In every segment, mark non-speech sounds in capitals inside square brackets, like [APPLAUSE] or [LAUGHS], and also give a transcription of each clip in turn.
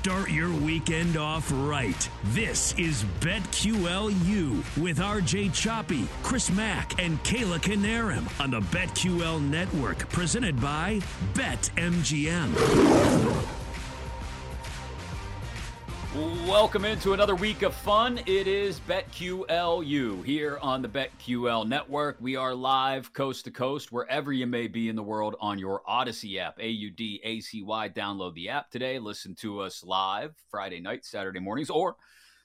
Start your weekend off right. This is BetQLU with RJ Choppy, Chris Mack, and Kayla Knierim on the BetQL network, presented by BetMGM. Welcome into another week of fun. It is BetQLU here on the BetQL network. We are live coast to coast, wherever you may be in the world, on your Audacy app, A U D A C Y. Download the app today. Listen to us live Friday night, Saturday mornings, or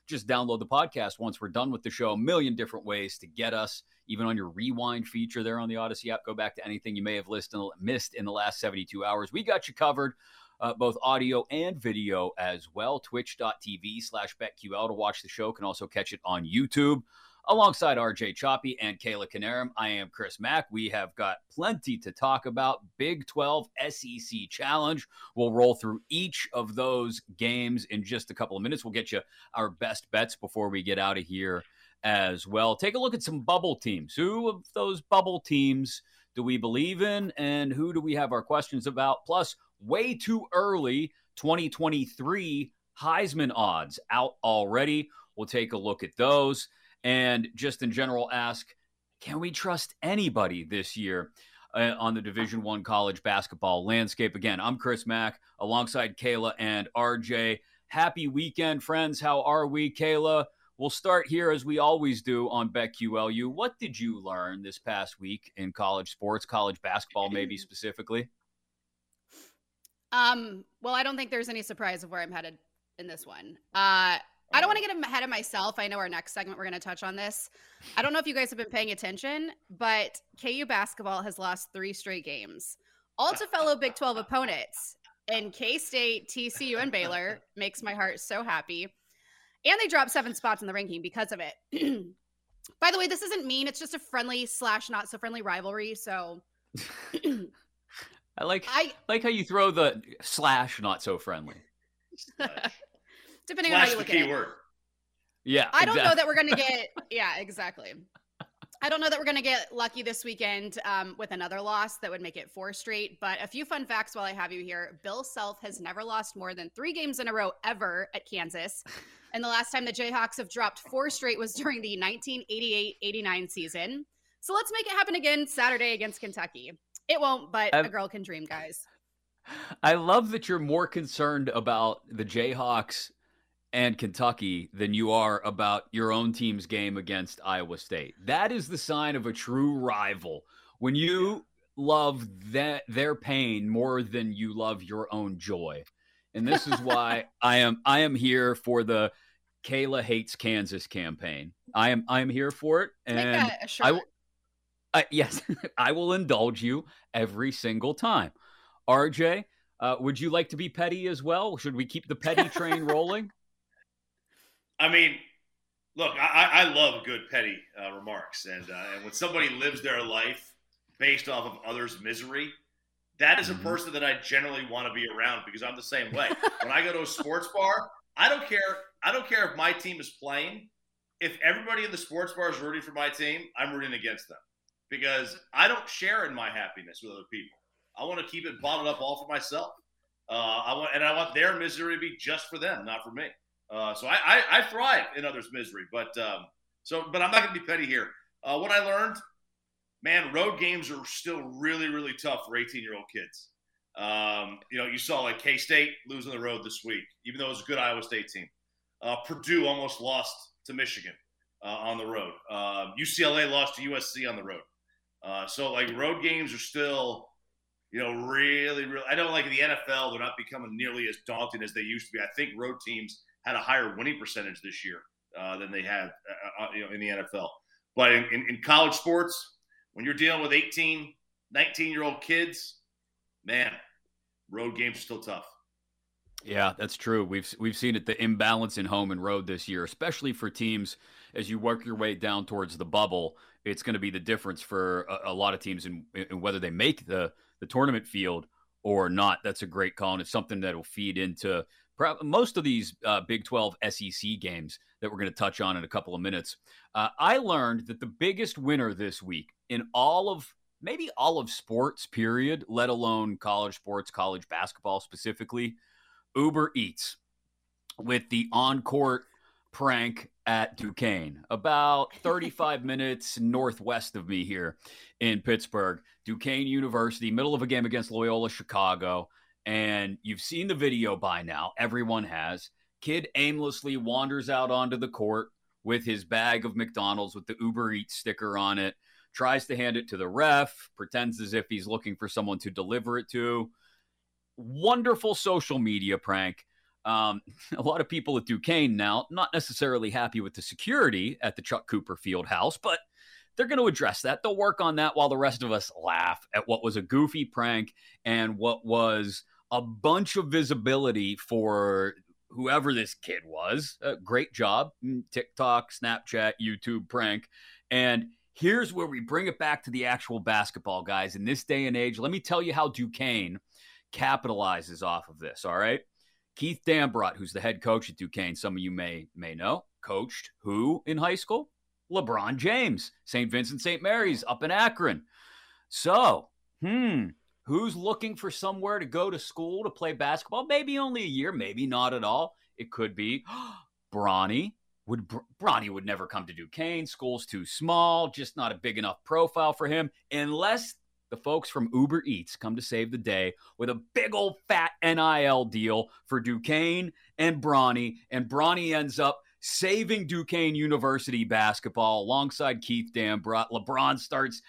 just download the podcast once we're done with the show. A million different ways to get us, even on your rewind feature there on the Audacy app. Go back to anything you may have missed in the last 72 hours. We got you covered uh, both audio and video as well. Twitch.tv slash BetQL to watch the show. Can also catch it on YouTube. Alongside RJ Choppy and Kayla Knierim, I am Chris Mack. We have got plenty to talk about. Big 12 SEC Challenge. We'll roll through each of those games in just a couple of minutes. We'll get you our best bets before we get out of here as well. Take a look at some bubble teams. Who of those bubble teams do we believe in, and who do we have our questions about? Plus, way too early 2023 Heisman odds out already. We'll take a look at those and just in general ask can we trust anybody this year uh, on the Division 1 college basketball landscape? Again, I'm Chris Mack alongside Kayla and RJ. Happy weekend, friends. How are we, Kayla? We'll start here as we always do on BetQLU. What did you learn this past week in college sports, college basketball, maybe specifically? Um, well, I don't think there's any surprise of where I'm headed in this one. Uh, I don't want to get ahead of myself. I know our next segment we're going to touch on this. I don't know if you guys have been paying attention, but KU basketball has lost three straight games, all to fellow Big 12 opponents. And K State, TCU, and Baylor [LAUGHS] makes my heart so happy. And they dropped seven spots in the ranking because of it. [CLEARS THROAT] By the way, this isn't mean. It's just a friendly slash not so friendly rivalry. So [LAUGHS] [CLEARS THROAT] I like I like how you throw the slash not so friendly. [LAUGHS] Depending slash on how you look the at it. Yeah. I don't know that we're gonna get [LAUGHS] yeah, exactly. I don't know that we're going to get lucky this weekend um, with another loss that would make it four straight. But a few fun facts while I have you here. Bill Self has never lost more than three games in a row ever at Kansas. [LAUGHS] And the last time the Jayhawks have dropped four straight was during the 1988 89 season. So let's make it happen again Saturday against Kentucky. It won't, but I've, a girl can dream, guys. I love that you're more concerned about the Jayhawks and Kentucky than you are about your own team's game against Iowa State. That is the sign of a true rival. When you love that their pain more than you love your own joy. And this is why [LAUGHS] I am I am here for the Kayla hates Kansas campaign. I am I am here for it and I uh, yes, [LAUGHS] I will indulge you every single time. RJ, uh, would you like to be petty as well? Should we keep the petty train [LAUGHS] rolling? I mean, look, I, I love good petty uh, remarks, and uh, and when somebody lives their life based off of others' misery, that is a mm-hmm. person that I generally want to be around because I'm the same way. [LAUGHS] when I go to a sports bar, I don't care. I don't care if my team is playing. If everybody in the sports bar is rooting for my team, I'm rooting against them because I don't share in my happiness with other people. I want to keep it bottled up all for myself. Uh, I want, and I want their misery to be just for them, not for me. Uh, so I, I, I, thrive in others' misery, but um, so, but I'm not going to be petty here. Uh, what I learned, man, road games are still really, really tough for 18 year old kids. Um, you know, you saw like K State losing the road this week, even though it was a good Iowa State team. Uh, Purdue almost lost to Michigan uh, on the road. UCLA um, lost to USC on the road. Uh, so like road games are still, you know, really, really. I know like the NFL they're not becoming nearly as daunting as they used to be. I think road teams had a higher winning percentage this year uh, than they had, uh, uh, you know, in the NFL. But in, in, in college sports, when you're dealing with 18, 19 year old kids, man, road games are still tough. Yeah, that's true. We've we've seen it the imbalance in home and road this year, especially for teams as you work your way down towards the bubble. It's going to be the difference for a, a lot of teams in, in, whether they make the the tournament field or not. That's a great call, and it's something that will feed into most of these uh, Big 12 SEC games that we're going to touch on in a couple of minutes. Uh, I learned that the biggest winner this week in all of maybe all of sports, period, let alone college sports, college basketball specifically, Uber Eats with the on court prank at Duquesne, about 35 [LAUGHS] minutes northwest of me here in Pittsburgh. Duquesne University, middle of a game against Loyola Chicago. And you've seen the video by now. Everyone has. Kid aimlessly wanders out onto the court with his bag of McDonald's with the Uber Eats sticker on it tries to hand it to the ref, pretends as if he's looking for someone to deliver it to. Wonderful social media prank. Um, [LAUGHS] a lot of people at Duquesne now, not necessarily happy with the security at the Chuck Cooper Field House, but they're going to address that. They'll work on that while the rest of us laugh at what was a goofy prank and what was a bunch of visibility for whoever this kid was. Uh, great job. Mm, TikTok, Snapchat, YouTube prank. And Here's where we bring it back to the actual basketball, guys. In this day and age, let me tell you how Duquesne capitalizes off of this. All right. Keith Dambrot, who's the head coach at Duquesne, some of you may may know, coached who in high school? LeBron James, St. Vincent St. Mary's up in Akron. So, hmm, who's looking for somewhere to go to school to play basketball? Maybe only a year, maybe not at all. It could be [GASPS] Bronny, would Bronny would never come to Duquesne. School's too small, just not a big enough profile for him, unless the folks from Uber Eats come to save the day with a big old fat NIL deal for Duquesne and Bronny, and Bronny ends up saving Duquesne University basketball alongside Keith Dambrot. LeBron starts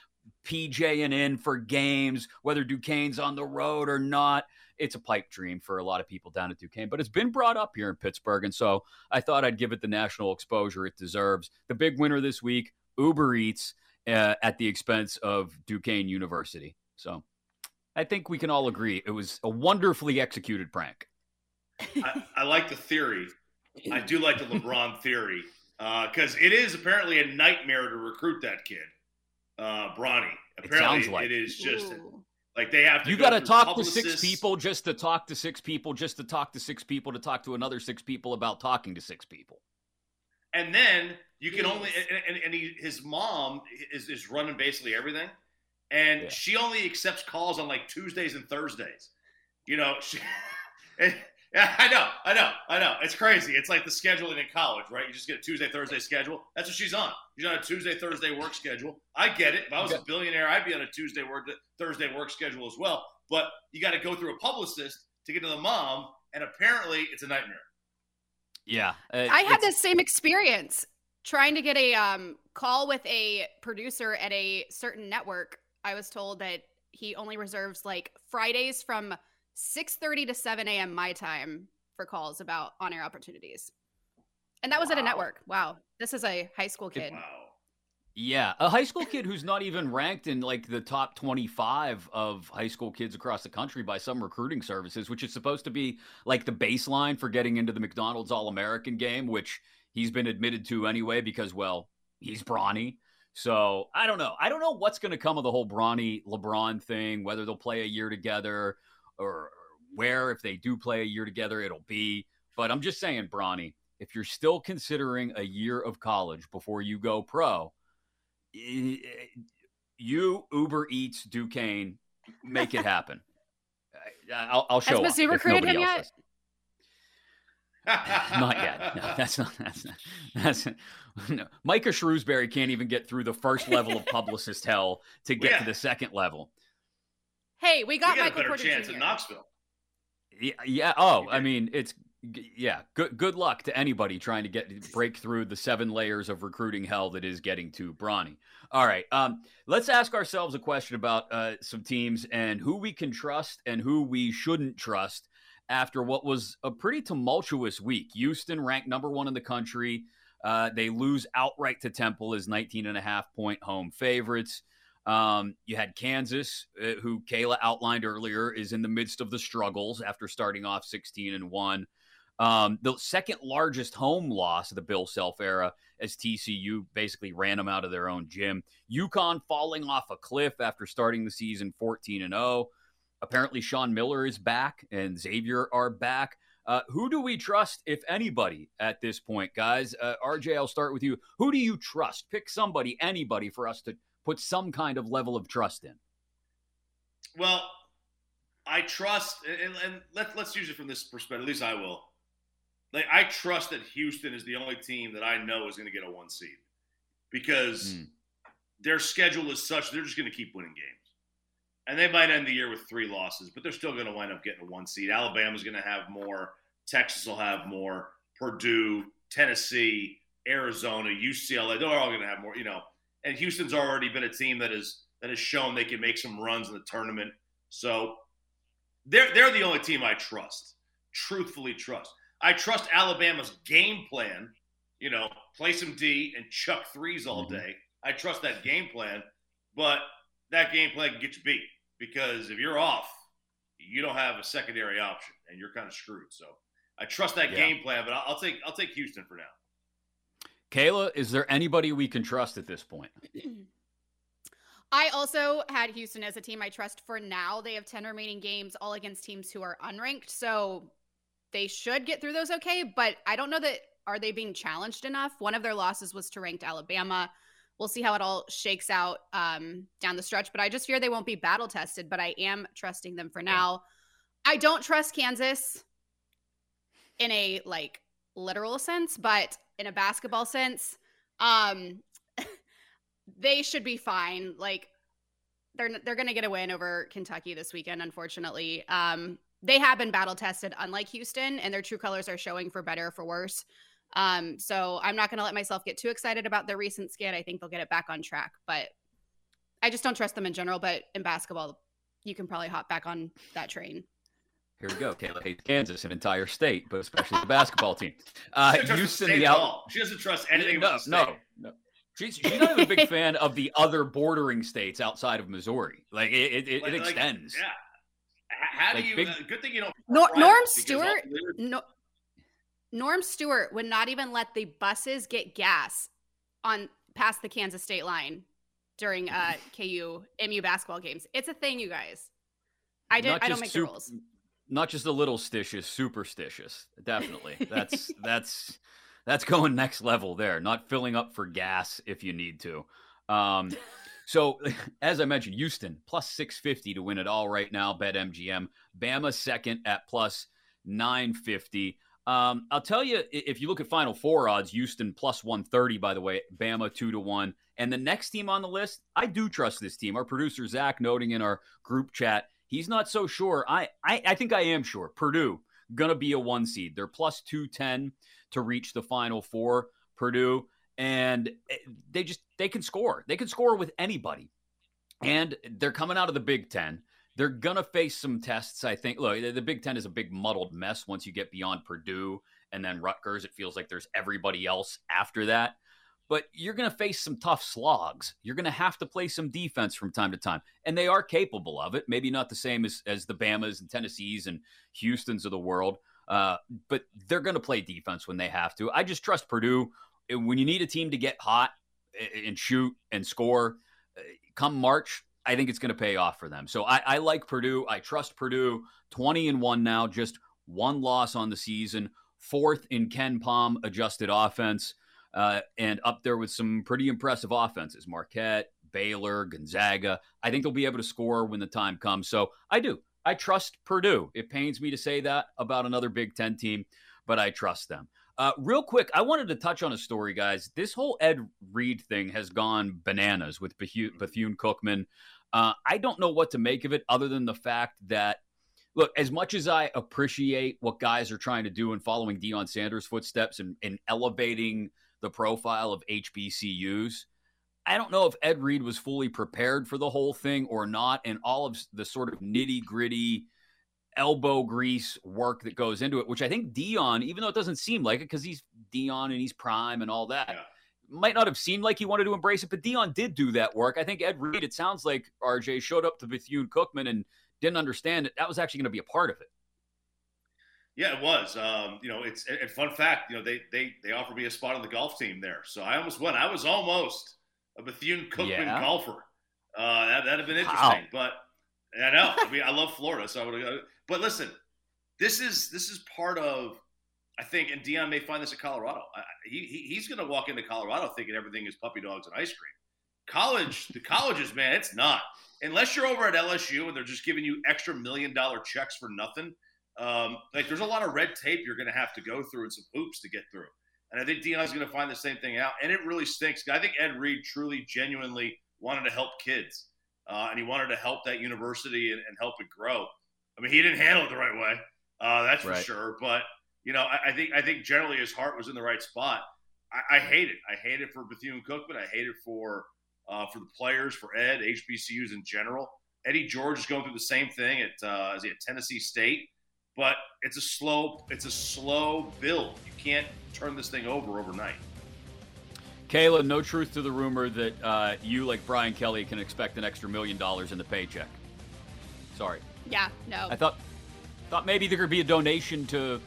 PJing in for games, whether Duquesne's on the road or not it's a pipe dream for a lot of people down at Duquesne, but it's been brought up here in Pittsburgh. And so I thought I'd give it the national exposure it deserves. The big winner this week, Uber Eats uh, at the expense of Duquesne University. So I think we can all agree it was a wonderfully executed prank. I, I like the theory. I do like the LeBron [LAUGHS] theory because uh, it is apparently a nightmare to recruit that kid, uh, Bronny. Apparently, it, like. it is just like they have to. You got to talk publicists. to six people just to talk to six people, just to talk to six people to talk to another six people about talking to six people. And then you can only and, and he, his mom is, is running basically everything, and yeah. she only accepts calls on like Tuesdays and Thursdays. You know, she, [LAUGHS] Yeah, [LAUGHS] I know, I know, I know. It's crazy. It's like the scheduling in college, right? You just get a Tuesday, Thursday schedule. That's what she's on. She's on a Tuesday, Thursday work schedule. I get it. If I was a billionaire, I'd be on a Tuesday work, Thursday work schedule as well. But you got to go through a publicist to get to the mom, and apparently, it's a nightmare. Yeah, uh, I had the same experience trying to get a um, call with a producer at a certain network. I was told that he only reserves like Fridays from 6.30 to 7 a.m. my time for calls about on-air opportunities. And that was wow. at a network. Wow. This is a high school kid. Wow. Yeah, a high school kid who's not even ranked in like the top 25 of high school kids across the country by some recruiting services, which is supposed to be like the baseline for getting into the McDonald's All American game, which he's been admitted to anyway because, well, he's Bronny. So I don't know. I don't know what's going to come of the whole Bronny LeBron thing, whether they'll play a year together, or where, if they do play a year together, it'll be. But I'm just saying, Bronny, if you're still considering a year of college before you go pro, you Uber Eats Duquesne, make it happen. [LAUGHS] I'll, I'll show. Has Mizzou recruited him yet? Not yet. No, that's not. That's not. That's no. Micah Shrewsberry can't even get through the first level of publicist hell to get yeah. to the second level. Hey, we got, we got Michael a better Porter chance Jr. in Knoxville. Yeah, yeah. Oh, I mean, it's yeah. Good good luck to anybody trying to get break through the seven layers of recruiting hell that is getting to Bronny. All right, um, let's ask ourselves a question about uh, some teams and who we can trust and who we shouldn't trust after what was a pretty tumultuous week. Houston ranked number one in the country. Uh, they lose outright to Temple as 19 and a half point home favorites. Um, you had Kansas, uh, who Kayla outlined earlier, is in the midst of the struggles after starting off 16 and one. Um, the second largest home loss of the Bill Self era, as TCU basically ran them out of their own gym. UConn falling off a cliff after starting the season 14 and 0. Apparently, Sean Miller is back and Xavier are back. Uh, who do we trust, if anybody, at this point, guys? Uh, RJ, I'll start with you. Who do you trust? Pick somebody, anybody, for us to put some kind of level of trust in. Well, I trust, and, and let, let's use it from this perspective. At least I will. Like I trust that Houston is the only team that I know is going to get a one seed because Mm. their schedule is such they're just going to keep winning games, and they might end the year with three losses, but they're still going to wind up getting a one seed. Alabama's going to have more. Texas will have more. Purdue, Tennessee, Arizona, UCLA, they're all going to have more. You know, and Houston's already been a team that is that has shown they can make some runs in the tournament. So they're they're the only team I trust. Truthfully trust. I trust Alabama's game plan. You know, play some D and chuck threes all Mhm. day. I trust that game plan, but that game plan can get you beat because if you're off, you don't have a secondary option and you're kind of screwed. So I trust that Yeah. game plan, but I'll, I'll take I'll take Houston for now. Kayla, is there anybody we can trust at this point? [CLEARS THROAT] I also had Houston as a team I trust for now. They have 10 remaining games, all against teams who are unranked. So they should get through those okay. But I don't know that are they being challenged enough? One of their losses was to ranked Alabama. We'll see how it all shakes out um, down the stretch. But I just fear they won't be battle tested. But I am trusting them for now. I don't trust Kansas in a like literal sense, but in a basketball sense, um, [LAUGHS] they should be fine. Like they're they're going to get a win over Kentucky this weekend. Unfortunately, um, they have been battle tested, unlike Houston, and their true colors are showing for better or for worse. Um, so I'm not going to let myself get too excited about their recent skid. I think they'll get it back on track, but I just don't trust them in general. But in basketball, you can probably hop back on that train. Here we go. Kayla hates Kansas, an entire state, but especially the basketball team. Uh, [LAUGHS] She doesn't trust Houston, state the at out. all. She doesn't trust anything no, no, no. She's, she's not even a big [LAUGHS] fan of the other bordering states outside of Missouri. Like it, it, it, Like- it like, extends. yeah. H- How do Like you? big- uh, good thing you don't. Nor- Norm Stewart? all the lyrics- No, Norm Stewart would not even let the buses get gas on past the Kansas state line during uh, KU MU basketball games. It's a thing, you guys. I did. Not I don't make sup- the rules. Not just a little stitious, superstitious. Definitely. [LAUGHS] That's that's that's going next level there. Not filling up for gas if you need to. Um, so [LAUGHS] as I mentioned, Houston plus six fifty to win it all right now. Bet MGM. Bama second at plus nine fifty. Um, I'll tell you, if you look at Final Four odds, Houston plus 130, by the way, Bama 2 to 1. And the next team on the list, I do trust this team. Our producer, Zach, noting in our group chat, he's not so sure. I, I, I think I am sure. Purdue, going to be a one seed. They're plus 210 to reach the Final Four, Purdue. And eh, they just, they can score. They can score with anybody. And they're coming out of the Big Ten. They're going to face some tests, I think. Look, the Big Ten is a big muddled mess once you get beyond Purdue and then Rutgers. It feels like there's everybody else after that. But you're going to face some tough slogs. You're going to have to play some defense from time to time. And they are capable of it. Maybe not the same as, as the Bamas and Tennessees and Houstons of the world. Uh, but they're going to play defense when they have to. I just trust Purdue. When you need a team to get hot and shoot and score, uh, come March, I think it's going to pay off for them. So I, I like Purdue. I trust Purdue. 20 and 1 now, just one loss on the season, fourth in KenPom adjusted offense, uh, and up there with some pretty impressive offenses Marquette, Baylor, Gonzaga. I think they'll be able to score when the time comes. So I do. I trust Purdue. It pains me to say that about another Big Ten team, but I trust them. Uh, real quick, I wanted to touch on a story, guys. This whole Ed Reed thing has gone bananas with Bethune Cookman. Uh, I don't know what to make of it other than the fact that, look, as much as I appreciate what guys are trying to do in following Deion Sanders' footsteps and, and elevating the profile of HBCUs, I don't know if Ed Reed was fully prepared for the whole thing or not, and all of the sort of nitty gritty elbow grease work that goes into it, which I think Deion, even though it doesn't seem like it because he's Deion and he's prime and all that, yeah. might not have seemed like he wanted to embrace it, but Deion did do that work. I think Ed Reed, it sounds like RJ showed up to Bethune Cookman and didn't understand it. That was actually going to be a part of it. Yeah, it was. Um, you know, it's a fun fact. You know, they they they offered me a spot on the golf team there, so I almost went. I was almost a Bethune Cookman yeah. golfer. Uh, that that'd have been interesting, wow. but I know. I mean, I love Florida, so I would. But listen, this is this is part of. I think, and Deion may find this in Colorado. I, he, he he's going to walk into Colorado thinking everything is puppy dogs and ice cream. College, the colleges, man, it's not. Unless you're over at LSU and they're just giving you extra million dollar checks for nothing. Um, like there's a lot of red tape you're going to have to go through and some hoops to get through. And I think Deion's going to find the same thing out. And it really stinks. I think Ed Reed truly, genuinely wanted to help kids. Uh, and he wanted to help that university and, and, help it grow. I mean, he didn't handle it the right way. Uh, that's for right. sure. But you know, I, I, think I think generally his heart was in the right spot. I, I hate it. I hate it for Bethune Cookman. I hate it for uh, for the players, for Ed, HBCUs in general. Eddie George is going through the same thing at uh, is he at Tennessee State? But it's a slow it's a slow build. You can't turn this thing over overnight. Kayla, no truth to the rumor that uh, you, like Brian Kelly, can expect an extra million dollars in the paycheck. Sorry. Yeah, no. I thought thought maybe there could be a donation to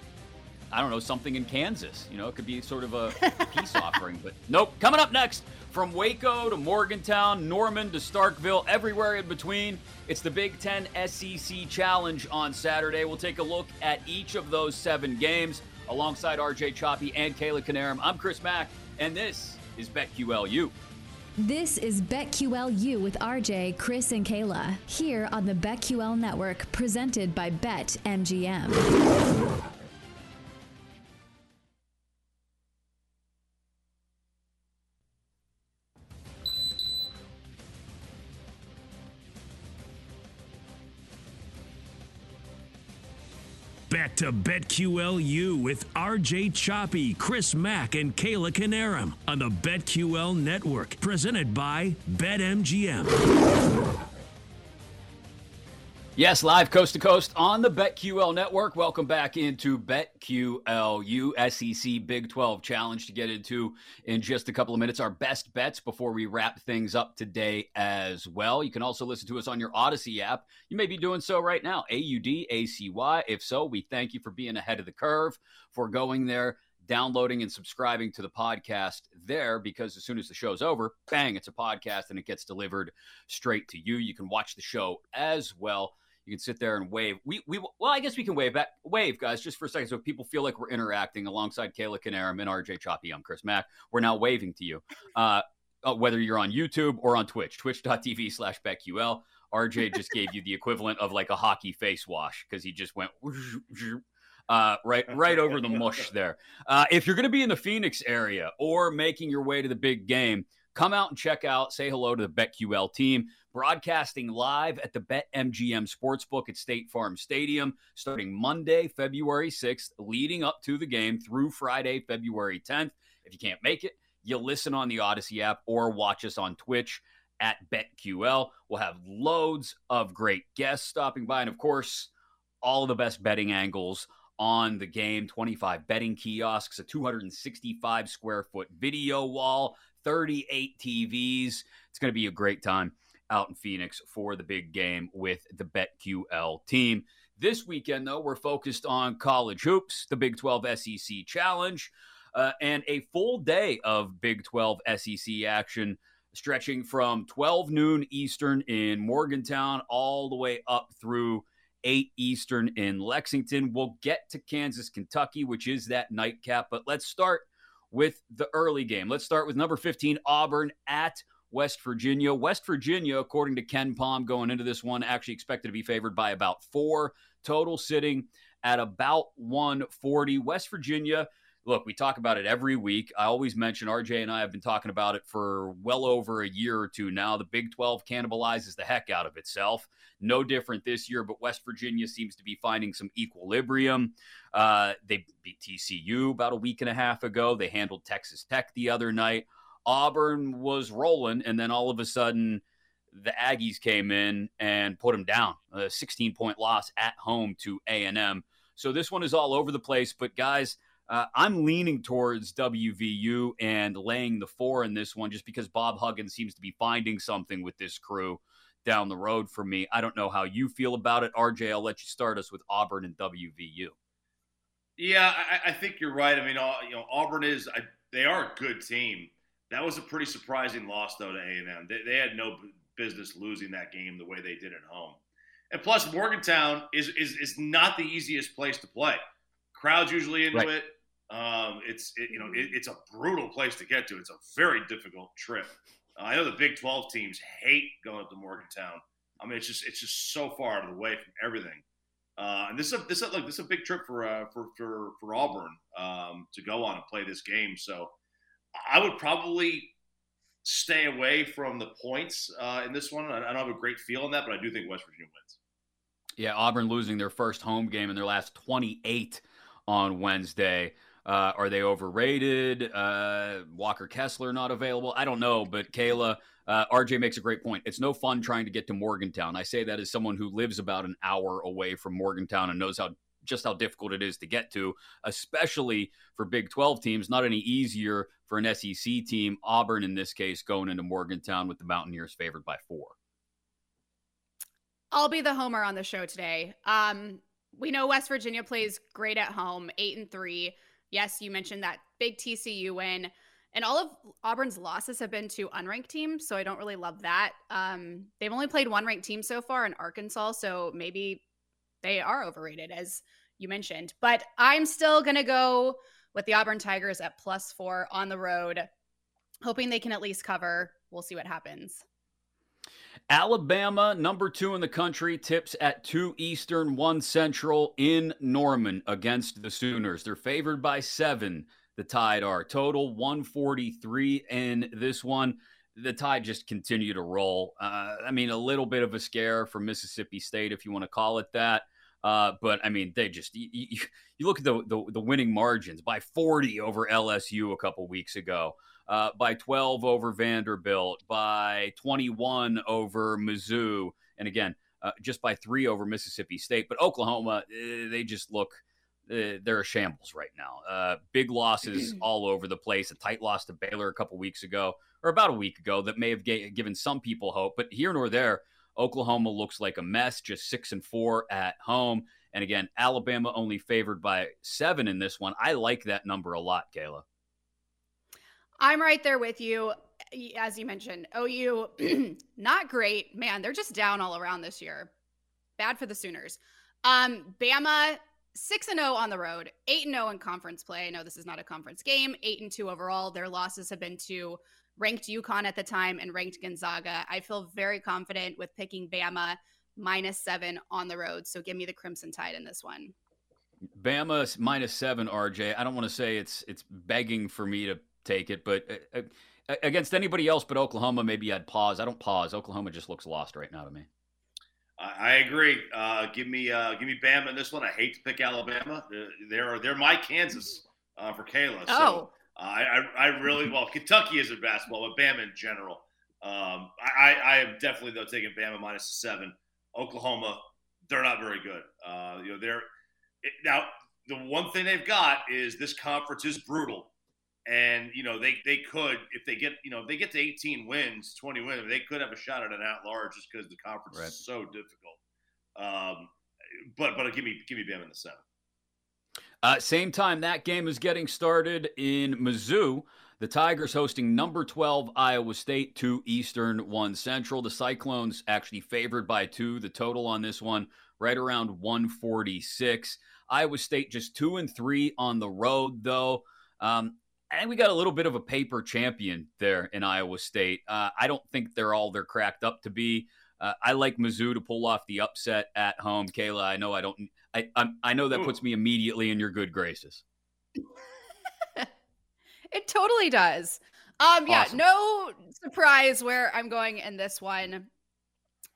I don't know, something in Kansas. You know, it could be sort of a [LAUGHS] peace offering. But nope. Coming up next, from Waco to Morgantown, Norman to Starkville, everywhere in between, it's the Big Ten SEC Challenge on Saturday. We'll take a look at each of those seven games alongside RJ Choppy and Kayla Knierim. I'm Chris Mack, and this is BetQLU. This is BetQLU with RJ, Chris, and Kayla here on the BetQL Network, presented by BetMGM. Back to BetQLU with RJ Choppy, Chris Mack, and Kayla Knierim on the BetQL Network, presented by BetMGM. Yes, live coast to coast on the BetQL network. Welcome back into BetQLU SEC Big 12 Challenge to get into in just a couple of minutes. Our best bets before we wrap things up today as well. You can also listen to us on your Audacy app. You may be doing so right now. A U D A C Y. If so, we thank you for being ahead of the curve, for going there downloading and subscribing to the podcast there because as soon as the show's over, bang, it's a podcast and it gets delivered straight to you. You can watch the show as well you can sit there and wave. We we well, I guess we can wave back, wave guys, just for a second, so people feel like we're interacting alongside Kayla Knierim and RJ Choppy. I'm Chris Mack. We're now waving to you, uh, uh, whether you're on YouTube or on Twitch, twitch.tv slash BetQL. RJ just gave you the equivalent of like a hockey face wash because he just went uh, right right over the mush there. Uh, if you're going to be in the Phoenix area or making your way to the big game, come out and check out, say hello to the BetQL team broadcasting live at the BetMGM Sportsbook at State Farm Stadium starting Monday, February 6th, leading up to the game through Friday, February 10th. If you can't make it, you listen on the Audacy app or watch us on Twitch at BetQL. We'll have loads of great guests stopping by. And of course, all of the best betting angles on the game 25 betting kiosks, a 265 square foot video wall, 38 TVs. It's going to be a great time out in Phoenix for the big game with the BetQL team. This weekend, though, we're focused on college hoops, the Big 12 SEC Challenge, uh, and a full day of Big 12 SEC action stretching from 12 noon Eastern in Morgantown all the way up through 8 Eastern in Lexington. We'll get to Kansas, Kentucky, which is that nightcap, but let's start with the early game. Let's start with number 15, Auburn at West Virginia. West Virginia, according to KenPom, going into this one, actually expected to be favored by about four, total sitting at about 140. West Virginia look, we talk about it every week. I always mention RJ and I have been talking about it for well over a year or two now. The Big 12 cannibalizes the heck out of itself. No different this year, but West Virginia seems to be finding some equilibrium. Uh, they beat TCU about a week and a half ago. They handled Texas Tech the other night. Auburn was rolling, and then all of a sudden, the Aggies came in and put them down. A 16 point loss at home to A&M. So this one is all over the place. But guys, uh, I'm leaning towards WVU and laying the four in this one just because Bob Huggins seems to be finding something with this crew down the road for me. I don't know how you feel about it. RJ, I'll let you start us with Auburn and WVU. Yeah, I, I think you're right. I mean, you know, Auburn is I, they are a good team. That was a pretty surprising loss though to A&M. They, they had no business losing that game the way they did at home. And plus, Morgantown is is, is not the easiest place to play. Crowds usually into right. it. Um, it's it, you know it, it's a brutal place to get to. It's a very difficult trip. Uh, I know the Big Twelve teams hate going up to Morgantown. I mean, it's just it's just so far out of the way from everything. Uh, and this is a this is, look this is a big trip for uh, for for for Auburn um, to go on and play this game. So I would probably stay away from the points uh, in this one. I, don't have a great feel on that, but I do think West Virginia wins. Yeah, Auburn losing their first home game in their last 28 on Wednesday. Uh, are they overrated? Uh, Walker Kessler not available? I don't know, but Kayla, uh, RJ makes a great point. It's no fun trying to get to Morgantown. I say that as someone who lives about an hour away from Morgantown and knows how just how difficult it is to get to, especially for Big 12 teams. Not any easier for an SEC team. Auburn, in this case, going into Morgantown with the Mountaineers favored by four. I'll be the homer on the show today. Um, we know West Virginia plays great at home, eight and three. Yes, you mentioned that big TCU win. And all of Auburn's losses have been to unranked teams, so I don't really love that. Um, they've only played one ranked team so far in Arkansas, so maybe they are overrated, as you mentioned. But I'm still going to go with the Auburn Tigers at plus four on the road, hoping they can at least cover. We'll see what happens. Alabama, number two in the country, tips at 2 Eastern, 1 Central in Norman against the Sooners. They're favored by seven. The Tide are total 143 in this one. The Tide just continued to roll. Uh, I mean, a little bit of a scare for Mississippi State, if you want to call it that. Uh, but I mean, they just you, you, [LAUGHS] you look at the, the, the winning margins by 40 over LSU a couple weeks ago uh, by 12 over Vanderbilt, by 21 over Mizzou, and again, uh, just by three over Mississippi State. But Oklahoma, eh, they just look. Uh, they're a shambles right now. Uh, big losses [CLEARS THROAT] all over the place. A tight loss to Baylor a couple weeks ago, or about a week ago, that may have ga- given some people hope. But here nor there, Oklahoma looks like a mess, just six and four at home. And again, Alabama only favored by seven in this one. I like that number a lot, Kayla. I'm right there with you. As you mentioned, OU, [CLEARS THROAT] not great. Man, they're just down all around this year. Bad for the Sooners. Um, Bama, 6 and 0 on the road, 8 and 0 in conference play. I know this is not a conference game, 8 and 2 overall. Their losses have been to ranked UConn at the time and ranked Gonzaga. I feel very confident with picking Bama minus 7 on the road. So give me the Crimson Tide in this one. Bama minus 7 RJ. I don't want to say it's it's begging for me to take it. But uh, uh, against anybody else but Oklahoma, maybe I'd pause. I don't pause. Oklahoma just looks lost right now to me. I agree. Uh, give me uh, give me Bama in this one. I hate to pick Alabama. They're they're my Kansas uh, for Kayla. So oh. I, I, I really well Kentucky is in basketball, but Bama in general. Um, I, I am definitely though taking Bama minus seven. Oklahoma, they're not very good. Uh, you know they're now the one thing they've got is this conference is brutal and you know they they could if they get you know if they get to 18 wins 20 wins they could have a shot at an at large just because the conference right. is so difficult um, but but give me give me Bam in the seven uh, same time that game is getting started in Mizzou. The Tigers hosting number 12 Iowa State, 2 Eastern, 1 Central. The Cyclones actually favored by 2. The total on this one right around 146. Iowa State just 2 and 3 on the road though. Um, and we got a little bit of a paper champion there in Iowa State. Uh, I don't think they're all they're cracked up to be. Uh, I like Mizzou to pull off the upset at home. Kayla, I know I don't. I I'm, i know that puts me immediately in your good graces. [LAUGHS] It totally does. Um, yeah, Awesome. no surprise where I'm going in this one.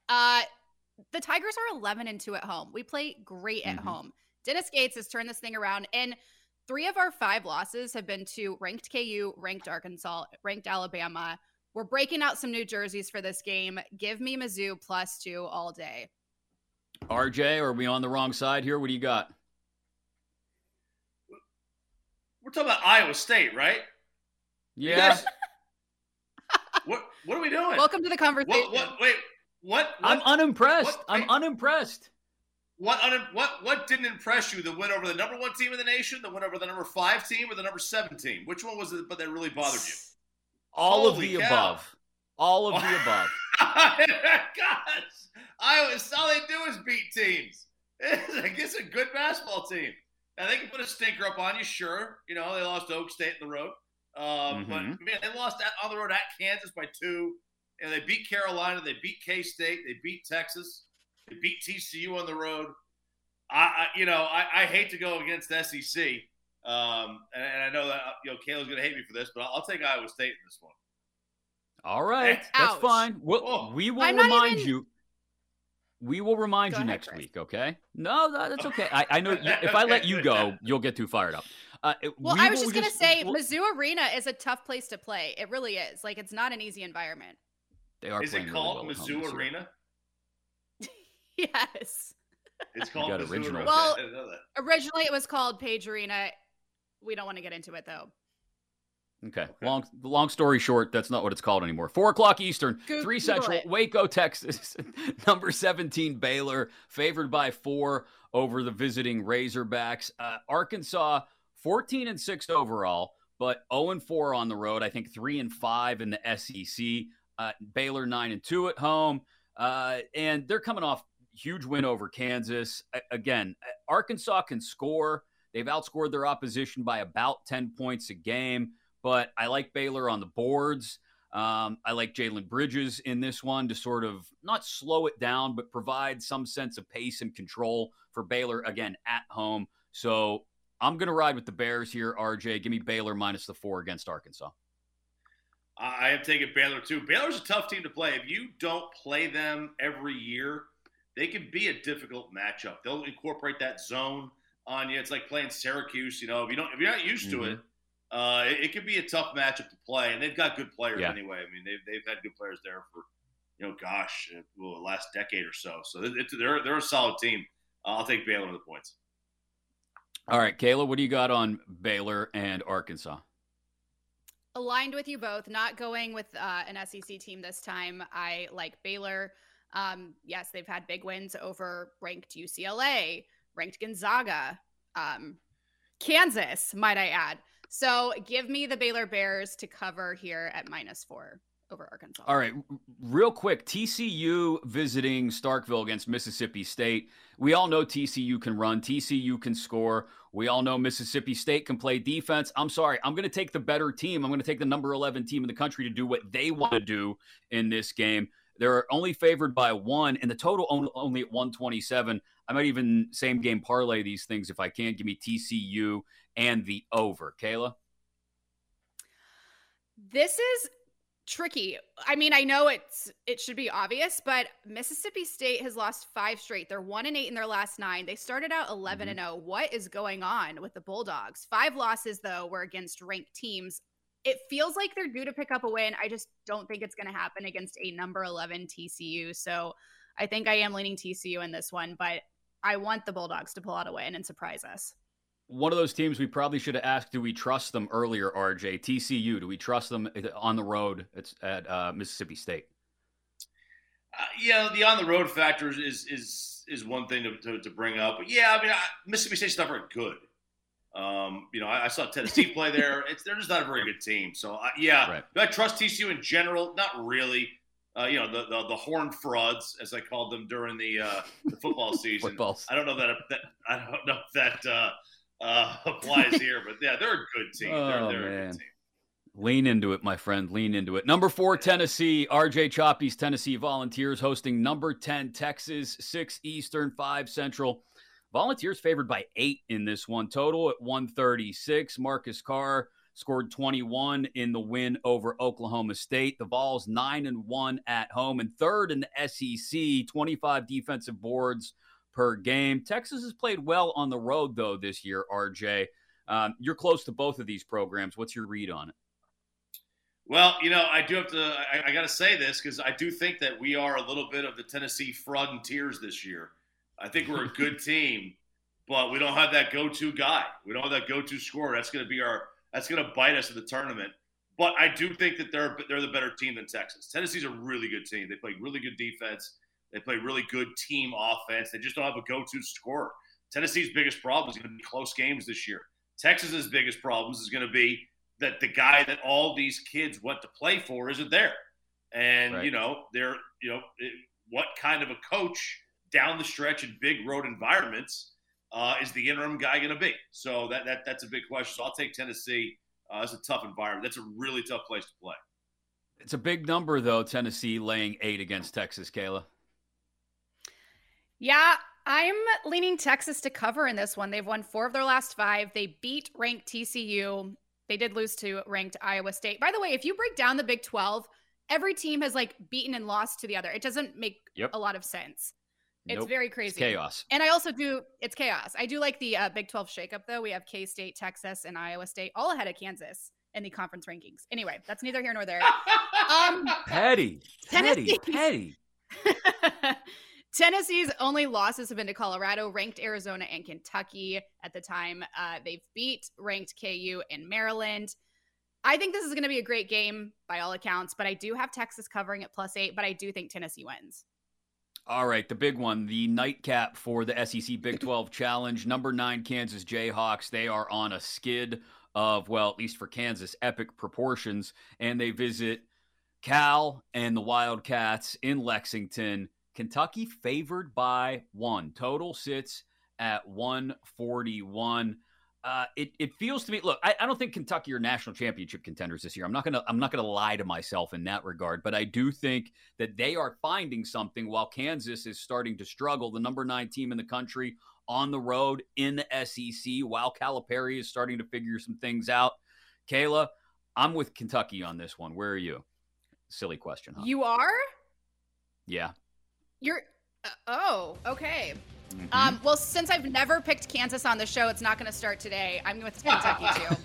Uh, the Tigers are 11 and 2 at home. We play great at Mhm. home. Dennis Gates has turned this thing around, and three of our five losses have been to ranked KU, ranked Arkansas, ranked Alabama. We're breaking out some new jerseys for this game. Give me Mizzou plus two all day. RJ, are we on the wrong side here? What do you got? We're talking about Iowa State, right? You Yeah. guys- [LAUGHS] what what are we doing? Welcome to the conversation. What, what wait, what, what I'm unimpressed. what- I'm wait. unimpressed. What un- what what didn't impress you? The win over the number one team in the nation, the win over the number five team, or the number seven team? Which one was it? But that really bothered you? All of the cow. above. All of the [LAUGHS] above. [LAUGHS] Gosh, Iowa, all they do is beat teams. [LAUGHS] I guess a good basketball team. Now they can put a stinker up on you, sure. You know they lost Oak State in the road, um, but Mhm. man, they lost at, on the road at Kansas by two, and they beat Carolina, they beat K State, they beat Texas, they beat TCU on the road. I, I you know, I, I hate to go against SEC, um, and, and I know that you know Kayla's going to hate me for this, but I'll, I'll take Iowa State in this one. All right. [LAUGHS] That's fine. We'll, Oh. we will I'm remind even- you. We will remind Go you ahead, next Chris. week, okay? No, that- that's okay. I, I know you, if I let you go, [LAUGHS] you'll get too fired up. Uh, Well, we I was just gonna say, we'll- Mizzou Arena is a tough place to play. It really is. Like, it's not an easy environment. they are Is playing it really called well at home Mizzou. Arena? [LAUGHS] Yes. It's called got Mizzou original. Arena. Well- I didn't know that. Originally, it was called Paige Arena. We don't want to get into it though. Okay. Long long story short, that's not what it's called anymore. Four o'clock Eastern, Go- three Central, it. Waco, Texas. [LAUGHS] Number 17, Baylor, favored by four over the visiting Razorbacks. Uh, Arkansas, 14 and 6 overall, but 0 and 4 on the road. I think 3 and 5 in the SEC. Uh, Baylor 9 and 2 at home. Uh, and they're coming off huge win over Kansas. A- again, Arkansas can score. They've outscored their opposition by about 10 points a game but I like Baylor on the boards. Um, I like Jalen Bridges in this one to sort of not slow it down, but provide some sense of pace and control for Baylor again at home. So I'm going to ride with the Bears here, RJ. Give me Baylor minus the four against Arkansas. I I am taking Baylor too. Baylor's a tough team to play. If you don't play them every year, they can be a difficult matchup. They'll incorporate that zone on you. It's like playing Syracuse. You know, if you don't, if you're not used to it, uh, it, it could be a tough matchup to play. And they've got good players Yeah. anyway. I mean, they've they've had good players there for, you know, gosh, uh, well, the last decade or so. So it, it- they're they're a solid team. Uh, I'll take Baylor with the points. All right, Kayla, what do you got on Baylor and Arkansas? Aligned with you both. Not going with uh, an SEC team this time. I like Baylor. Um, yes, they've had big wins over ranked UCLA, ranked Gonzaga, um, Kansas, might I add. So give me the Baylor Bears to cover here at minus four over Arkansas. All right, real quick TCU visiting Starkville against Mississippi State. We all know TCU can run, TCU can score. We all know Mississippi State can play defense. I'm sorry, I'm going to take the better team. I'm going to take the number 11 team in the country to do what they want to do in this game. They're only favored by one, and the total only at 127. I might even same game parlay these things if I can. Give me TCU and the over. Kayla? This is tricky. I mean, I know it's it should be obvious, but Mississippi State has lost five straight. They're one and eight in their last nine. They started out 11 mm-hmm. and 0. What is going on with the Bulldogs? Five losses though were against ranked teams. It feels like they're due to pick up a win. I just don't think it's going to happen against a number 11 TCU. So I think I am leaning TCU in this one, but I want the Bulldogs to pull out a win and surprise us. one of those teams we probably should have asked do we trust them earlier rj tcu do we trust them on the road it's at uh, mississippi state Uh, yeah, the on the road factor is is is, is one thing to, to, to bring up. But yeah, I mean, I, Mississippi State's not very good. Um, you know, I, I saw Tennessee play there. [LAUGHS] It's they're just not a very good team. So uh, yeah, Right. do I trust TCU in general? Not really. Uh, you know, the, the the horned frauds, as I called them during the uh, the football [LAUGHS] season. Footballs. I don't know that, that I don't know if that uh, uh, [LAUGHS] applies here, but yeah, they're a good team. Oh, they're, they're a good team. lean into it my friend lean into it number four tennessee rj choppy's tennessee volunteers hosting number 10 texas 6 eastern 5 central volunteers favored by eight in this one total at 136 marcus carr scored 21 in the win over Oklahoma State. The Vols 9 and 1 at home and third in the SEC, 25 defensive boards per game. Texas has played well on the road though this year, RJ. Um, you're close to both of these programs. What's your read on it? Well, you know, I do have to. I, I got to say this because I do think that we are a little bit of the Tennessee Frontiers this year. I think we're a good [LAUGHS] team, but we don't have that go-to guy. We don't have that go-to scorer. That's going to be our. That's going to bite us in the tournament. But I do think that they're they're the better team than Texas. Tennessee's a really good team. They play really good defense. They play really good team offense. They just don't have a go-to scorer. Tennessee's biggest problem is going to be close games this year. Texas's biggest problems is going to be that the guy that all these kids went to play for isn't there. And Right. you know, they're you know, it, what kind of a coach down the stretch in big road environments uh, is the interim guy going to be? So that that that's a big question. So I'll take Tennessee. Uh, it's a tough environment. That's a really tough place to play. It's a big number though. Tennessee laying eight against Texas. Kayla. Yeah, I'm leaning Texas to cover in this one. They've won four of their last five. They beat ranked TCU. They did lose to ranked Iowa State. By the way, if you break down the Big 12, every team has like beaten and lost to the other. It doesn't make Yep. a lot of sense. It's Nope. very It's crazy. chaos. And I also do, it's chaos. I do like the uh, Big 12 shakeup, though. We have K State, Texas, and Iowa State all ahead of Kansas in the conference rankings. Anyway, that's neither here nor there. Um, [LAUGHS] Petty, petty, Tennessee. petty. [LAUGHS] Tennessee's only losses have been to Colorado, ranked Arizona, and Kentucky at the time. Uh, they've beat ranked KU and Maryland. I think this is going to be a great game by all accounts, but I do have Texas covering at plus eight, but I do think Tennessee wins. All right, the big one, the nightcap for the SEC Big 12 Challenge. Number nine, Kansas Jayhawks. They are on a skid of, well, at least for Kansas, epic proportions. And they visit Cal and the Wildcats in Lexington. Kentucky favored by one. Total sits at 141. Uh, it, it feels to me. Look, I, I don't think Kentucky are national championship contenders this year. I'm not gonna I'm not gonna lie to myself in that regard, but I do think that they are finding something while Kansas is starting to struggle. The number nine team in the country on the road in the SEC, while Calipari is starting to figure some things out. Kayla, I'm with Kentucky on this one. Where are you? Silly question, huh? You are? yeah. You're. Uh, oh, okay. Mhm. Um, well, since I've never picked Kansas on the show, it's not going to start today. I'm with Kentucky too.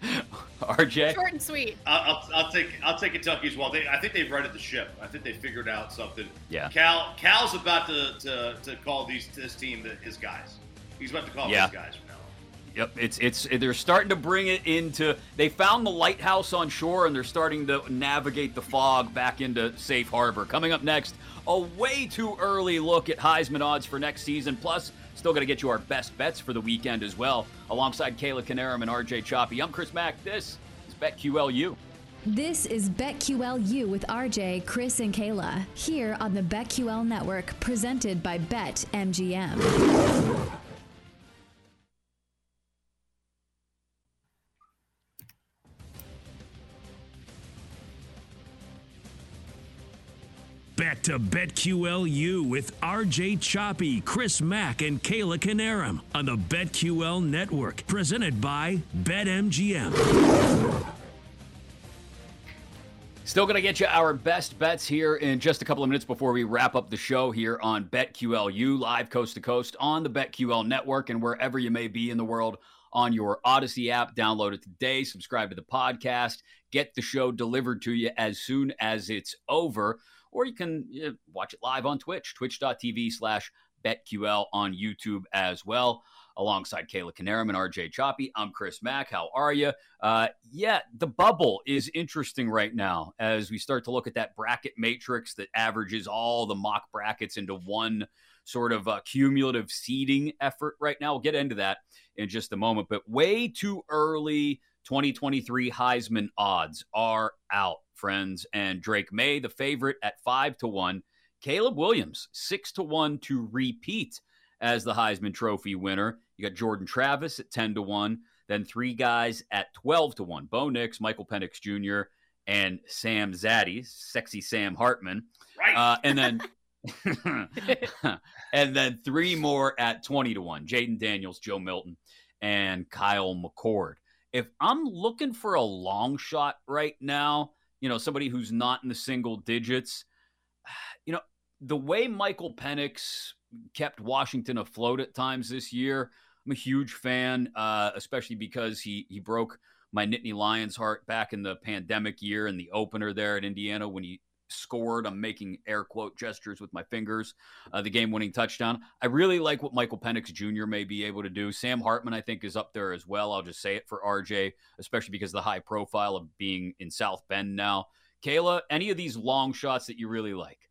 [LAUGHS] RJ. Short and sweet. I'll, I'll, I'll take I'll take Kentucky as well. They, I think they've righted the ship. I think they figured out something. Yeah. Cal Cal's about to, to, to call these this team the, his guys. He's about to call Yeah. his guys from now on. Yep, it's it's they're starting to bring it into. They found the lighthouse on shore, and they're starting to navigate the fog back into safe harbor. Coming up next, a way too early look at Heisman odds for next season. Plus, still going to get you our best bets for the weekend as well, alongside Kayla Knierim and RJ Choppy. I'm Chris Mack. This is BetQLU. This is BetQLU with RJ, Chris, and Kayla here on the BetQL network, presented by BetMGM. Back to BetQLU with RJ Choppy, Chris Mack, and Kayla Knierim on the BetQL network, presented by BetMGM. Still going to get you our best bets here in just a couple of minutes before we wrap up the show here on BetQLU, live coast to coast on the BetQL network and wherever you may be in the world on your Audacy app. Download it today, subscribe to the podcast, get the show delivered to you as soon as it's over, or you can uh, watch it live on Twitch, twitch.tv slash BetQL on YouTube as well. Alongside Kayla Knierim and RJ Choppy, I'm Chris Mack. How are you? Uh, yeah, the bubble is interesting right now as we start to look at that bracket matrix that averages all the mock brackets into one sort of uh, cumulative seeding effort right now. We'll get into that in just a moment, but way too early 2023 Heisman odds are out, friends. And Drake Maye, the favorite at five to one. Caleb Williams, six to one to repeat as the Heisman Trophy winner. You got Jordan Travis at 10 to 1, then three guys at 12 to 1. Bo Nix, Michael Penix Jr., and Sam Zaddy, sexy Sam Hartman. Right. Uh, and then [LAUGHS] [LAUGHS] and then three more at 20 to 1. Jayden Daniels, Joe Milton, and Kyle McCord. If I'm looking for a long shot right now, you know, somebody who's not in the single digits, [SIGHS] you know, the way Michael Penix kept Washington afloat at times this year, I'm a huge fan, uh, especially because he he broke my Nittany Lions heart back in the pandemic year in the opener there at Indiana when he scored. I'm making air quote gestures with my fingers. Uh, the game winning touchdown. I really like what Michael Penix Jr. may be able to do. Sam Hartman, I think, is up there as well. I'll just say it for RJ, especially because the high profile of being in South Bend now. Kayla, any of these long shots that you really like?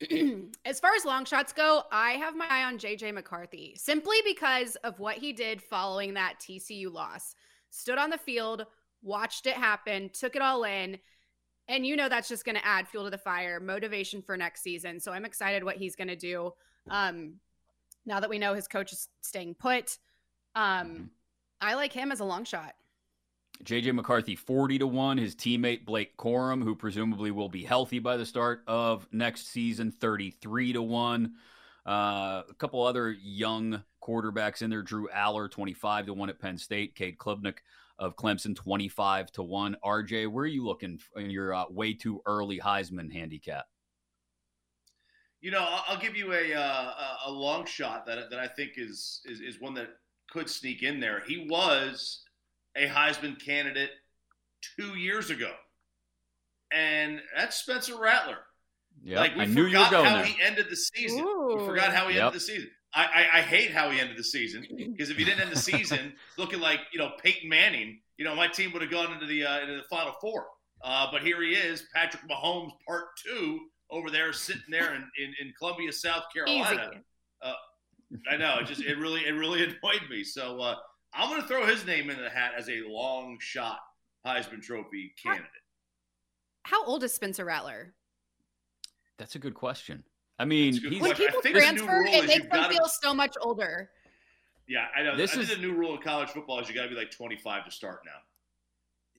[CLEARS THROAT] as far as long shots go, I have my eye on JJ McCarthy simply because of what he did following that TCU loss. Stood on the field, watched it happen, took it all in. And you know that's just going to add fuel to the fire, motivation for next season. So I'm excited what he's going to do. Um, now that we know his coach is staying put, um, mm-hmm. I like him as a long shot. JJ McCarthy 40 to 1. His teammate Blake Corum, who presumably will be healthy by the start of next season, 33 to 1. Uh, a couple other young quarterbacks in there. Drew Allar, 25 to 1 at Penn State. Cade Klubnik of Clemson, 25 to 1. RJ, where are you looking in your uh, way too early Heisman handicap? You know, I'll give you a uh, a long shot that, that I think is, is is one that could sneak in there. He was a Heisman candidate two years ago, and that's Spencer Rattler. Yeah, like we I knew forgot you were how there. he ended the season. Ooh. We forgot how he yep. ended the season. I, I, I, hate how he ended the season because if he didn't end the season [LAUGHS] looking like you know Peyton Manning, you know my team would have gone into the uh, into the Final Four. Uh, but here he is, Patrick Mahomes, part two, over there sitting there in, in, in Columbia, South Carolina. Uh, I know it just it really it really [LAUGHS] annoyed me. So uh, I'm going to throw his name in the hat as a long shot Heisman Trophy candidate. How, how old is Spencer Rattler? That's a good question. I mean, when people transfer, it makes them gotta, feel so much older. Yeah, I know. This I is the new rule in college football is you got to be like 25 to start now.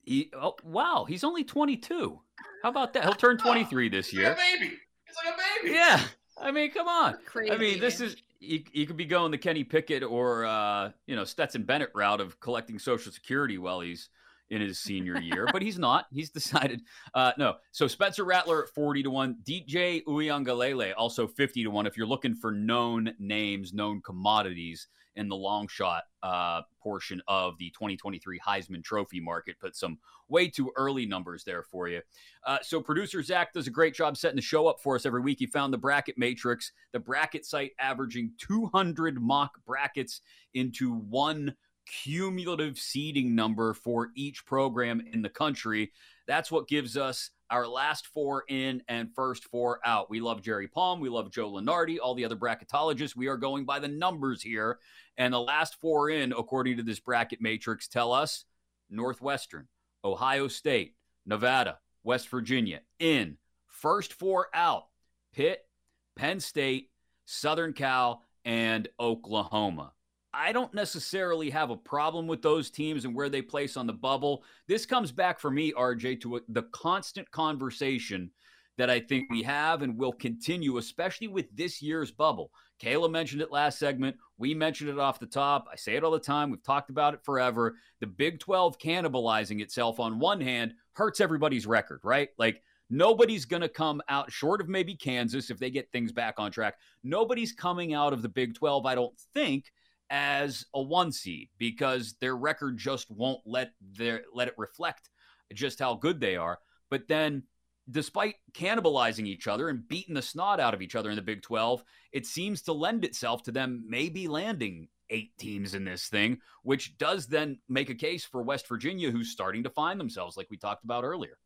He, oh, wow, he's only 22. How about that? He'll turn [LAUGHS] 23 this year. Like a baby. He's like a baby. Yeah. I mean, come on. Crazy. I mean, this is you, you could be going the Kenny Pickett or uh, you know Stetson Bennett route of collecting Social Security while he's in his senior year, but he's [LAUGHS] not. He's decided uh, no. So Spencer Rattler at forty to one, DJ Uiagalelei also fifty to one. If you're looking for known names, known commodities in the long shot uh, portion of the 2023 Heisman Trophy market, but some way too early numbers there for you. Uh, so producer Zach does a great job setting the show up for us every week. He found the bracket matrix, the bracket site averaging 200 mock brackets into one cumulative seeding number for each program in the country. That's what gives us our last four in and first four out. We love Jerry Palm. We love Joe Lunardi, all the other bracketologists. We are going by the numbers here. And the last four in, according to this bracket matrix, tell us Northwestern, Ohio State, Nevada, West Virginia in. First four out Pitt, Penn State, Southern Cal, and Oklahoma. I don't necessarily have a problem with those teams and where they place on the bubble. This comes back for me, RJ, to a, the constant conversation that I think we have and will continue, especially with this year's bubble. Kayla mentioned it last segment. We mentioned it off the top. I say it all the time. We've talked about it forever. The Big 12 cannibalizing itself on one hand hurts everybody's record, right? Like, Nobody's going to come out short of maybe Kansas if they get things back on track. Nobody's coming out of the Big 12, I don't think, as a one seed because their record just won't let their let it reflect just how good they are. But then despite cannibalizing each other and beating the snot out of each other in the Big 12, it seems to lend itself to them maybe landing eight teams in this thing, which does then make a case for West Virginia, who's starting to find themselves, like we talked about earlier.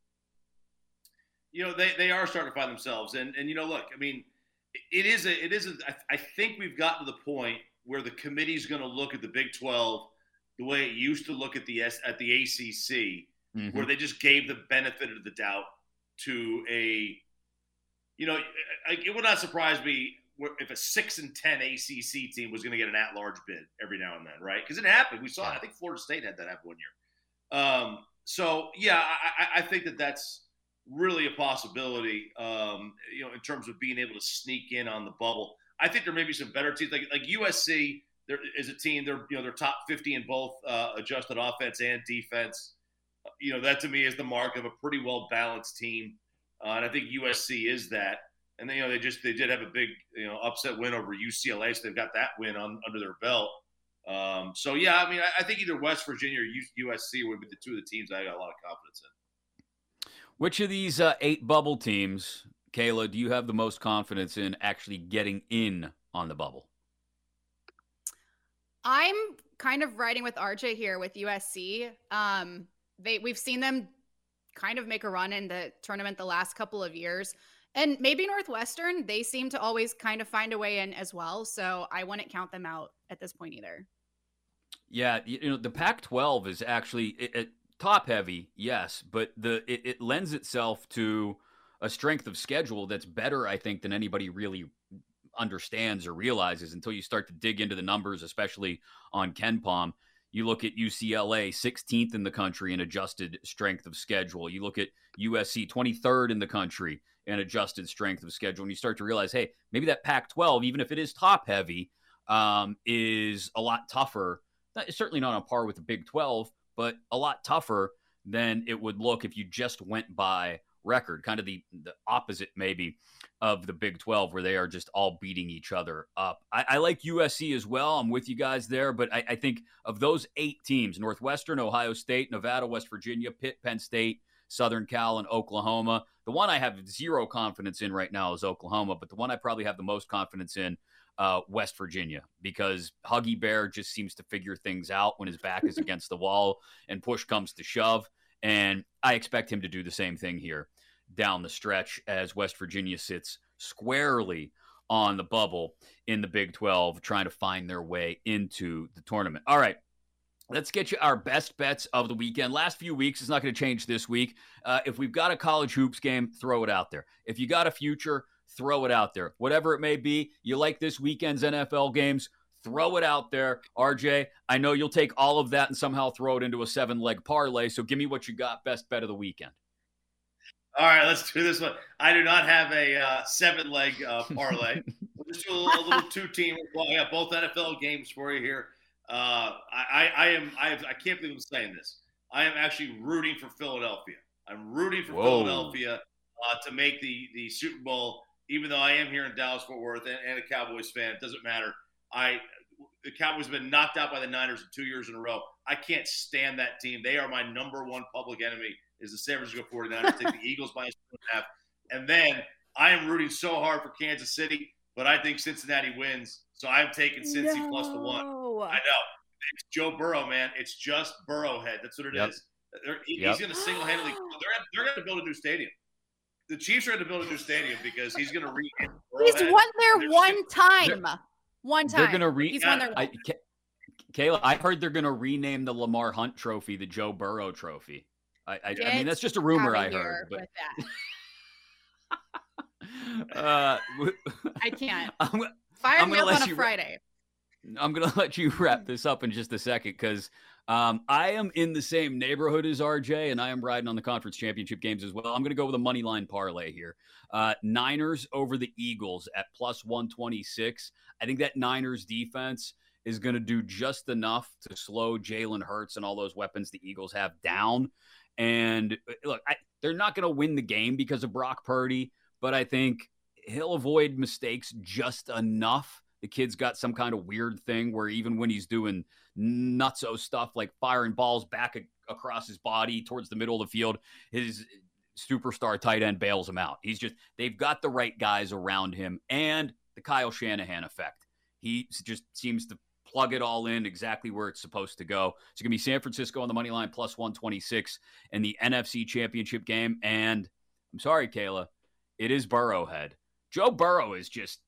You know, they, they are starting to find themselves. And, and, you know, look, I mean, it is a, it is a, I, I think we've gotten to the point where the committee's going to look at the Big 12 the way it used to look at the S, at the ACC, mm-hmm. where they just gave the benefit of the doubt to a, you know, it would not surprise me if a six and ten ACC team was going to get an at-large bid every now and then, right? Because it happened. We saw. It. I think Florida State had that happen one year. Um, so yeah, I, I, think that that's really a possibility. Um, you know, in terms of being able to sneak in on the bubble. I think there may be some better teams like like USC there is a team. They're you know they're top 50 in both uh, adjusted offense and defense. You know that to me is the mark of a pretty well balanced team, uh, and I think USC is that. And then you know they just they did have a big you know upset win over UCLA, so they've got that win on under their belt. Um, so yeah, I mean I, I think either West Virginia or USC would be the two of the teams I got a lot of confidence in. Which of these uh, eight bubble teams, Kayla, do you have the most confidence in actually getting in on the bubble? I'm kind of riding with RJ here with USC. Um, they we've seen them kind of make a run in the tournament the last couple of years. And maybe Northwestern, they seem to always kind of find a way in as well. So I wouldn't count them out at this point either. Yeah, you know the Pac-12 is actually it, it, top heavy, yes, but the it, it lends itself to a strength of schedule that's better, I think, than anybody really understands or realizes until you start to dig into the numbers, especially on KenPom. You look at UCLA, 16th in the country in adjusted strength of schedule. You look at USC, 23rd in the country in adjusted strength of schedule. And you start to realize, hey, maybe that Pac 12, even if it is top heavy, um, is a lot tougher. Not, certainly not on par with the Big 12, but a lot tougher than it would look if you just went by record, kind of the, the opposite maybe of the Big 12, where they are just all beating each other up. I, I like USC as well. I'm with you guys there, but I, I, think of those eight teams Northwestern, Ohio State, Nevada, West Virginia, Pitt, Penn State, Southern Cal, and Oklahoma. The one I have zero confidence in right now is Oklahoma, but the one I probably have the most confidence in. Uh, West Virginia, because Huggy Bear just seems to figure things out when his back is [LAUGHS] against the wall and push comes to shove. And I expect him to do the same thing here down the stretch as West Virginia sits squarely on the bubble in the Big 12, trying to find their way into the tournament. All right. Let's get you our best bets of the weekend. Last few weeks, it's not going to change this week. Uh, if we've got a college hoops game, throw it out there. If you got a future, throw it out there. Whatever it may be, you like this weekend's NFL games, throw it out there. RJ, I know you'll take all of that and somehow throw it into a seven leg parlay. So give me what you got, best bet of the weekend. All right, let's do this one. I do not have a uh, seven leg uh, parlay. [LAUGHS] we'll just do a little, a little two team. Well, I got both NFL games for you here. Uh, I, I, am I, have, I can't believe I'm saying this. I am actually rooting for Philadelphia. I'm rooting for Whoa. Philadelphia uh, to make the the Super Bowl. Even though I am here in Dallas Fort Worth and, and a Cowboys fan, it doesn't matter. I the Cowboys have been knocked out by the Niners in two years in a row. I can't stand that team. They are my number one public enemy is the San Francisco 49ers. take the Eagles by a half. And then I am rooting so hard for Kansas City, but I think Cincinnati wins. So I'm taking Cincy no. plus the one. I know. It's Joe Burrow, man. It's just Burrowhead. That's what it yep. is. He, yep. He's going to single handedly. [GASPS] They're, they're going to build a new stadium. The Chiefs are going to build a new stadium because he's going [LAUGHS] to re. He's won there one time. One time. They're going to read. He's won there. I, Kayla, I heard they're going to rename the Lamar Hunt Trophy the Joe Burrow Trophy. I, I, I mean, that's just a rumor I heard. But [LAUGHS] uh, I can't. [LAUGHS] I'm, Fire I'm me up on a Friday. I'm going [LAUGHS] to let you wrap this up in just a second because um, I am in the same neighborhood as RJ, and I am riding on the conference championship games as well. I'm going to go with a money line parlay here. Uh, Niners over the Eagles at plus 126. I think that Niners defense is going to do just enough to slow Jalen Hurts and all those weapons the Eagles have down. And uh, look, I, they're not going to win the game because of Brock Purdy, but I think he'll avoid mistakes just enough. The kid's got some kind of weird thing where even when he's doing nutso stuff like firing balls back a- across his body towards the middle of the field, his superstar tight end bails him out. He's just, they've got the right guys around him and the Kyle Shanahan effect. He just seems to plug it all in exactly where it's supposed to go. It's going to be San Francisco on the money line plus 126 in the NFC Championship game. And I'm sorry, Kayla, it is Burrowhead. Joe Burrow is just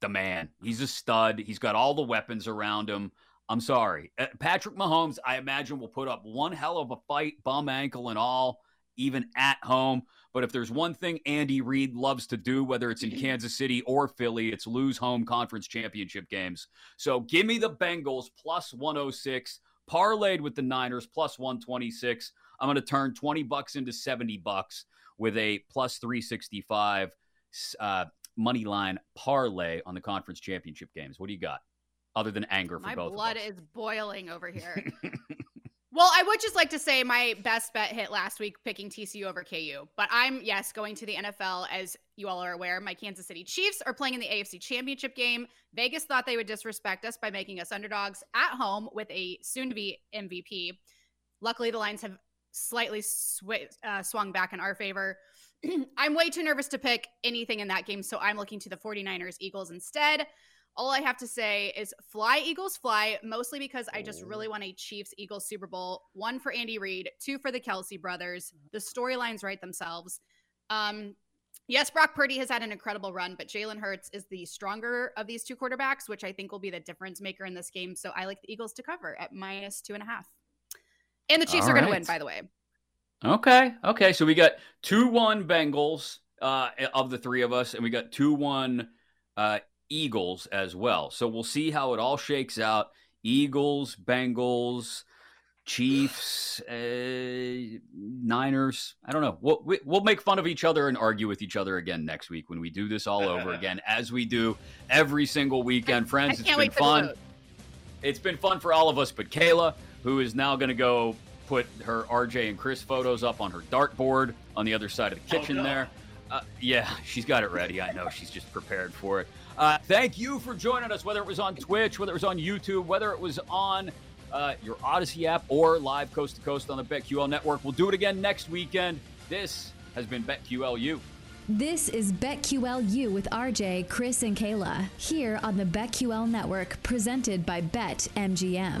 the man. He's a stud. He's got all the weapons around him. I'm sorry. Uh, Patrick Mahomes, I imagine, will put up one hell of a fight, bum ankle and all, even at home. But if there's one thing Andy Reid loves to do, whether it's in Kansas City or Philly, it's lose home conference championship games. So give me the Bengals plus 106, parlayed with the Niners plus 126. I'm going to turn 20 bucks into 70 bucks with a plus 365 uh, money line parlay on the conference championship games. What do you got? other than anger for My both. blood of us. is boiling over here. [LAUGHS] well, I would just like to say my best bet hit last week picking TCU over KU. But I'm, yes, going to the NFL. As you all are aware, my Kansas City Chiefs are playing in the AFC Championship game. Vegas thought they would disrespect us by making us underdogs at home with a soon to be MVP. Luckily, the lines have slightly sw- uh, swung back in our favor. [CLEARS THROAT] I'm way too nervous to pick anything in that game, so I'm looking to the 49ers Eagles instead. All I have to say is fly, Eagles, fly, mostly because I just really want a Chiefs Eagles Super Bowl. One for Andy Reid, two for the Kelce brothers. The storylines write themselves. Um, yes, Brock Purdy has had an incredible run, but Jalen Hurts is the stronger of these two quarterbacks, which I think will be the difference maker in this game. So I like the Eagles to cover at minus two and a half. And the Chiefs All are going to win, by the way. Okay. Okay. So we got 2 1 Bengals uh, of the three of us, and we got 2 1 uh, Eagles as well. So we'll see how it all shakes out. Eagles, Bengals, Chiefs, uh, Niners. I don't know. We'll, we- we'll make fun of each other and argue with each other again next week when we do this all over [LAUGHS] again, as we do every single weekend. Friends, it's been wait for the fun. It's been fun for all of us, but Kayla, who is now going to go put her RJ and Chris photos up on her dartboard on the other side of the kitchen no. there. Uh, yeah, [LAUGHS] she's got it ready. I know she's just prepared for it. Uh, thank you for joining us, whether it was on Twitch, whether it was on YouTube, whether it was on uh, your Audacy app or live coast to coast on the BetQL network. We'll do it again next weekend. This has been BetQLU. This is BetQLU with RJ, Chris, and Kayla here on the BetQL network, presented by BetMGM.